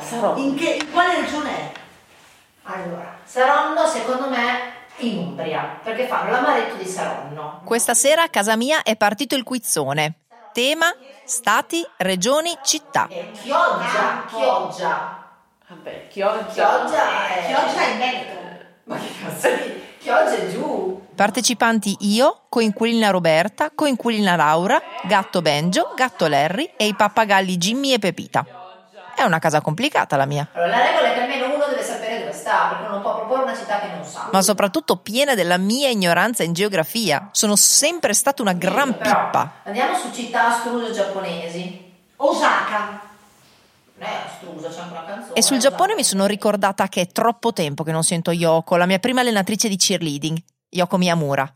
Saronno. In, che, in quale regione è? Allora, Saronno secondo me in Umbria, perché fanno l'amaretto di Saronno. Questa sera a casa mia è partito il quizzone. Tema, stati, regioni, città. E Chioggia, Chioggia. Vabbè, Chioggia. Chioggia è... Chioggia è in Veneto. Ma che cazzo di... Chioggia è giù. Partecipanti io, coinquilina Roberta, coinquilina Laura, gatto Benjo, gatto Larry e i pappagalli Jimmy e Pepita. È una casa complicata la mia, Allora, la regola è che almeno uno deve sapere dove sta, perché non può proporre una città che non sa. ma soprattutto piena della mia ignoranza in geografia. Sono sempre stata una gran Però, pippa. Andiamo su città astruse giapponesi. Osaka. Non è astrusa, c'è anche una canzone. E sul Giappone mi sono ricordata che è troppo tempo che non sento Yoko, la mia prima allenatrice di cheerleading, Yoko Miyamura.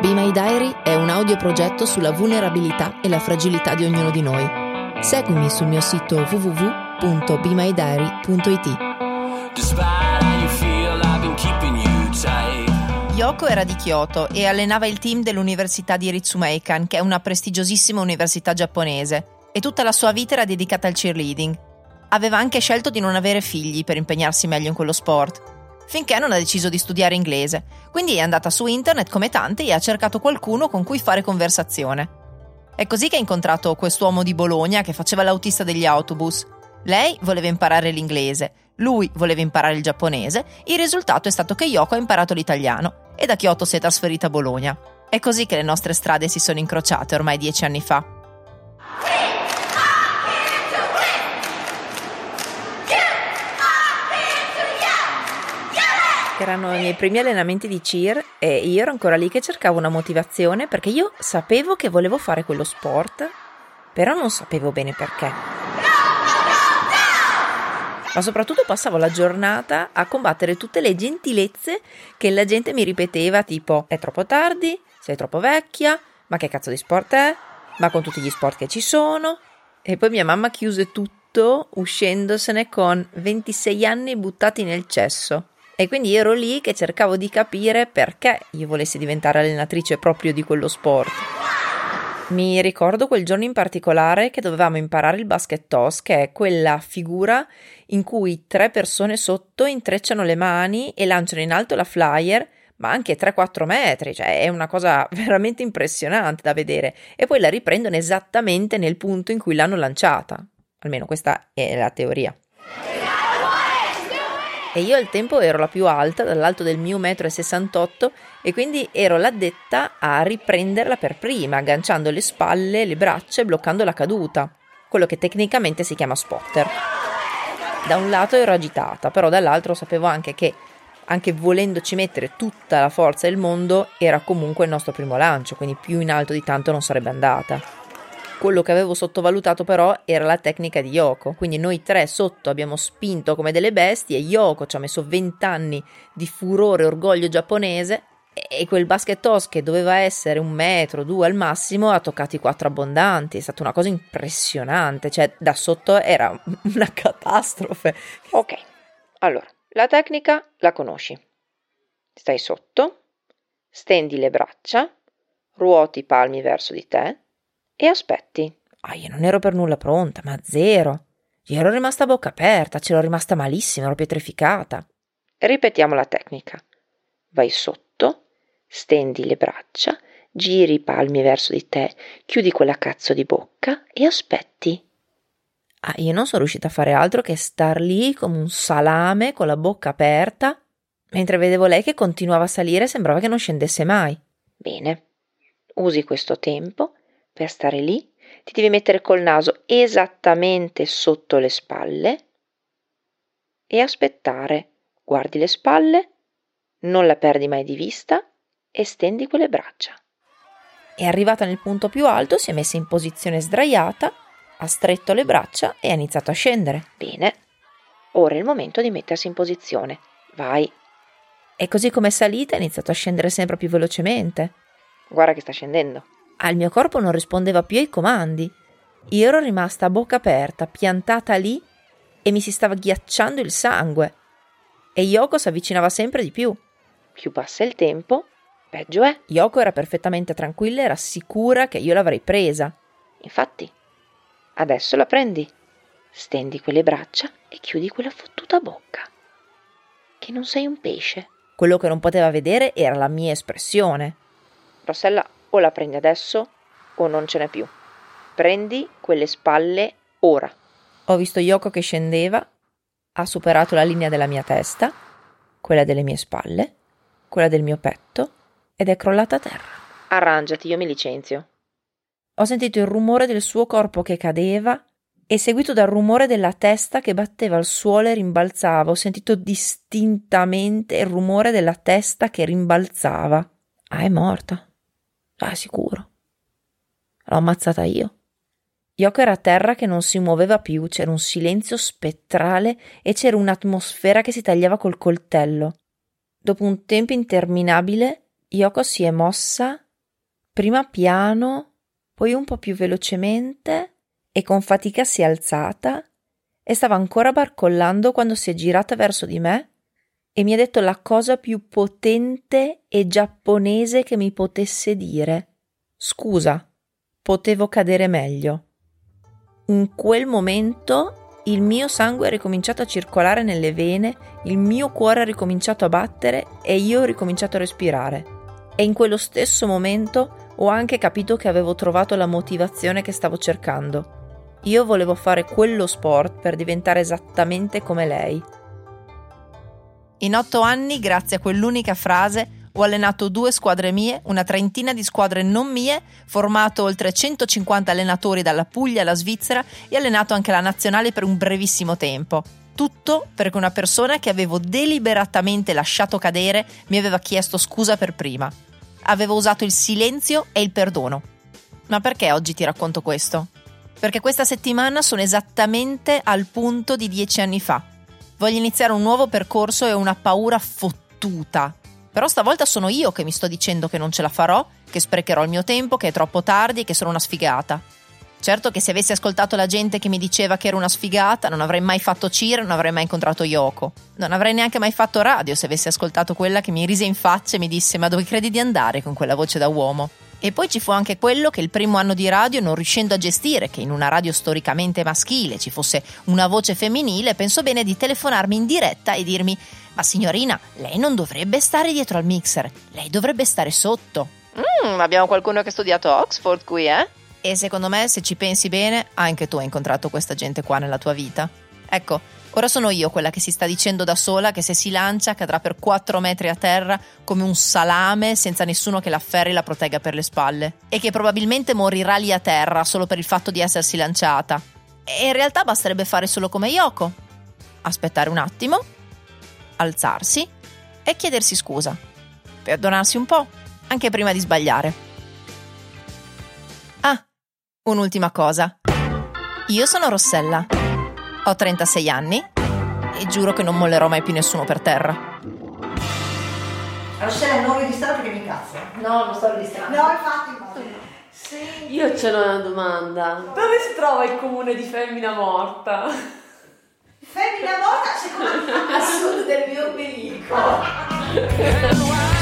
Be My Diary è un audioprogetto sulla vulnerabilità e la fragilità di ognuno di noi. Seguimi sul mio sito tight. Yoko era di Kyoto e allenava il team dell'Università di Ritsumeikan, che è una prestigiosissima università giapponese, e tutta la sua vita era dedicata al cheerleading. Aveva anche scelto di non avere figli per impegnarsi meglio in quello sport, finché non ha deciso di studiare inglese. Quindi è andata su internet come tanti e ha cercato qualcuno con cui fare conversazione. È così che ha incontrato quest'uomo di Bologna che faceva l'autista degli autobus. Lei voleva imparare l'inglese, lui voleva imparare il giapponese, il risultato è stato che Yoko ha imparato l'italiano e da Kyoto si è trasferita a Bologna. È così che le nostre strade si sono incrociate ormai dieci anni fa. Erano i miei primi allenamenti di cheer e io ero ancora lì che cercavo una motivazione perché io sapevo che volevo fare quello sport, però non sapevo bene perché. Ma soprattutto passavo la giornata a combattere tutte le gentilezze che la gente mi ripeteva, tipo è troppo tardi, sei troppo vecchia, ma che cazzo di sport è? Ma con tutti gli sport che ci sono. E poi mia mamma chiuse tutto uscendosene con 26 anni buttati nel cesso. E quindi ero lì che cercavo di capire perché io volessi diventare allenatrice proprio di quello sport. Mi ricordo quel giorno in particolare che dovevamo imparare il basket toss, che è quella figura in cui tre persone sotto intrecciano le mani e lanciano in alto la flyer, ma anche 3-4 metri, cioè è una cosa veramente impressionante da vedere. E poi la riprendono esattamente nel punto in cui l'hanno lanciata. Almeno questa è la teoria. E io al tempo ero la più alta, dall'alto del mio metro e 68, e quindi ero l'addetta a riprenderla per prima, agganciando le spalle, le braccia e bloccando la caduta, quello che tecnicamente si chiama spotter. Da un lato ero agitata, però dall'altro sapevo anche che, anche volendoci mettere tutta la forza del mondo, era comunque il nostro primo lancio, quindi più in alto di tanto non sarebbe andata. Quello che avevo sottovalutato però era la tecnica di Yoko, quindi noi tre sotto abbiamo spinto come delle bestie e Yoko ci ha messo 20 anni di furore e orgoglio giapponese e quel basket toss che doveva essere un metro, due al massimo, ha toccato i quattro abbondanti, è stata una cosa impressionante, cioè da sotto era una catastrofe. Ok, allora, la tecnica la conosci. Stai sotto, stendi le braccia, ruoti i palmi verso di te e aspetti. Ah, io non ero per nulla pronta, ma zero. Io ero rimasta a bocca aperta, ce l'ho rimasta malissimo, ero pietrificata. Ripetiamo la tecnica. Vai sotto, stendi le braccia, giri i palmi verso di te, chiudi quella cazzo di bocca e aspetti. Ah, io non sono riuscita a fare altro che star lì come un salame con la bocca aperta, mentre vedevo lei che continuava a salire e sembrava che non scendesse mai. Bene, usi questo tempo per stare lì, ti devi mettere col naso esattamente sotto le spalle e aspettare. Guardi le spalle, non la perdi mai di vista e stendi quelle braccia. È arrivata nel punto più alto, si è messa in posizione sdraiata, ha stretto le braccia e ha iniziato a scendere. Bene. Ora è il momento di mettersi in posizione. Vai. E così come è salita, ha iniziato a scendere sempre più velocemente. Guarda che sta scendendo. Al mio corpo non rispondeva più ai comandi. Io ero rimasta a bocca aperta, piantata lì e mi si stava ghiacciando il sangue. E Yoko si avvicinava sempre di più. Più passa il tempo, peggio è. Yoko era perfettamente tranquilla e era sicura che io l'avrei presa. Infatti, adesso la prendi. stendi quelle braccia e chiudi quella fottuta bocca. Che non sei un pesce. Quello che non poteva vedere era la mia espressione. Rossella, o la prendi adesso o non ce n'è più. Prendi quelle spalle ora. Ho visto Yoko che scendeva, ha superato la linea della mia testa, quella delle mie spalle, quella del mio petto ed è crollata a terra. Arrangiati, io mi licenzio. Ho sentito il rumore del suo corpo che cadeva e seguito dal rumore della testa che batteva al suolo e rimbalzava. Ho sentito distintamente il rumore della testa che rimbalzava. Ah, è morta. Ah, sicuro. L'ho ammazzata io. Yoko era a terra che non si muoveva più, c'era un silenzio spettrale e c'era un'atmosfera che si tagliava col coltello. Dopo un tempo interminabile, Yoko si è mossa, prima piano, poi un po' più velocemente, e con fatica si è alzata e stava ancora barcollando quando si è girata verso di me e mi ha detto la cosa più potente e giapponese che mi potesse dire. Scusa, potevo cadere meglio. In quel momento il mio sangue è ricominciato a circolare nelle vene, il mio cuore ha ricominciato a battere e io ho ricominciato a respirare. E in quello stesso momento ho anche capito che avevo trovato la motivazione che stavo cercando. Io volevo fare quello sport per diventare esattamente come lei. In otto anni, grazie a quell'unica frase, ho allenato due squadre mie, una trentina di squadre non mie, formato oltre 150 allenatori dalla Puglia alla Svizzera e allenato anche la nazionale per un brevissimo tempo. Tutto perché una persona che avevo deliberatamente lasciato cadere mi aveva chiesto scusa per prima. Avevo usato il silenzio e il perdono. Ma perché oggi ti racconto questo? Perché questa settimana sono esattamente al punto di dieci anni fa. Voglio iniziare un nuovo percorso e ho una paura fottuta però stavolta sono io che mi sto dicendo che non ce la farò, che sprecherò il mio tempo, che è troppo tardi e che sono una sfigata. Certo che se avessi ascoltato la gente che mi diceva che ero una sfigata, non avrei mai fatto CIR, non avrei mai incontrato Yoko. Non avrei neanche mai fatto radio se avessi ascoltato quella che mi rise in faccia e mi disse ma dove credi di andare con quella voce da uomo? E poi ci fu anche quello che il primo anno di radio, non riuscendo a gestire che in una radio storicamente maschile ci fosse una voce femminile, pensò bene di telefonarmi in diretta e dirmi ma signorina, lei non dovrebbe stare dietro al mixer, lei dovrebbe stare sotto. Mm, abbiamo qualcuno che ha studiato a Oxford qui, eh? E secondo me, se ci pensi bene, anche tu hai incontrato questa gente qua nella tua vita. Ecco, ora sono io quella che si sta dicendo da sola che se si lancia cadrà per 4 metri a terra come un salame senza nessuno che la afferri e la protegga per le spalle. E che probabilmente morirà lì a terra solo per il fatto di essersi lanciata. E in realtà basterebbe fare solo come Yoko. Aspettare un attimo, alzarsi e chiedersi scusa. Perdonarsi un po', anche prima di sbagliare. Ah, un'ultima cosa. Io sono Rossella. Ho 36 anni e giuro che non mollerò mai più nessuno per terra. Rossella non registrare perché mi incazzo. No, non sto registrando. No, infatti, infatti. Sì. Io ce l'ho una domanda. Dove si trova il comune di femmina morta? Femmina morta, secondo me. A sud del mio ombelico.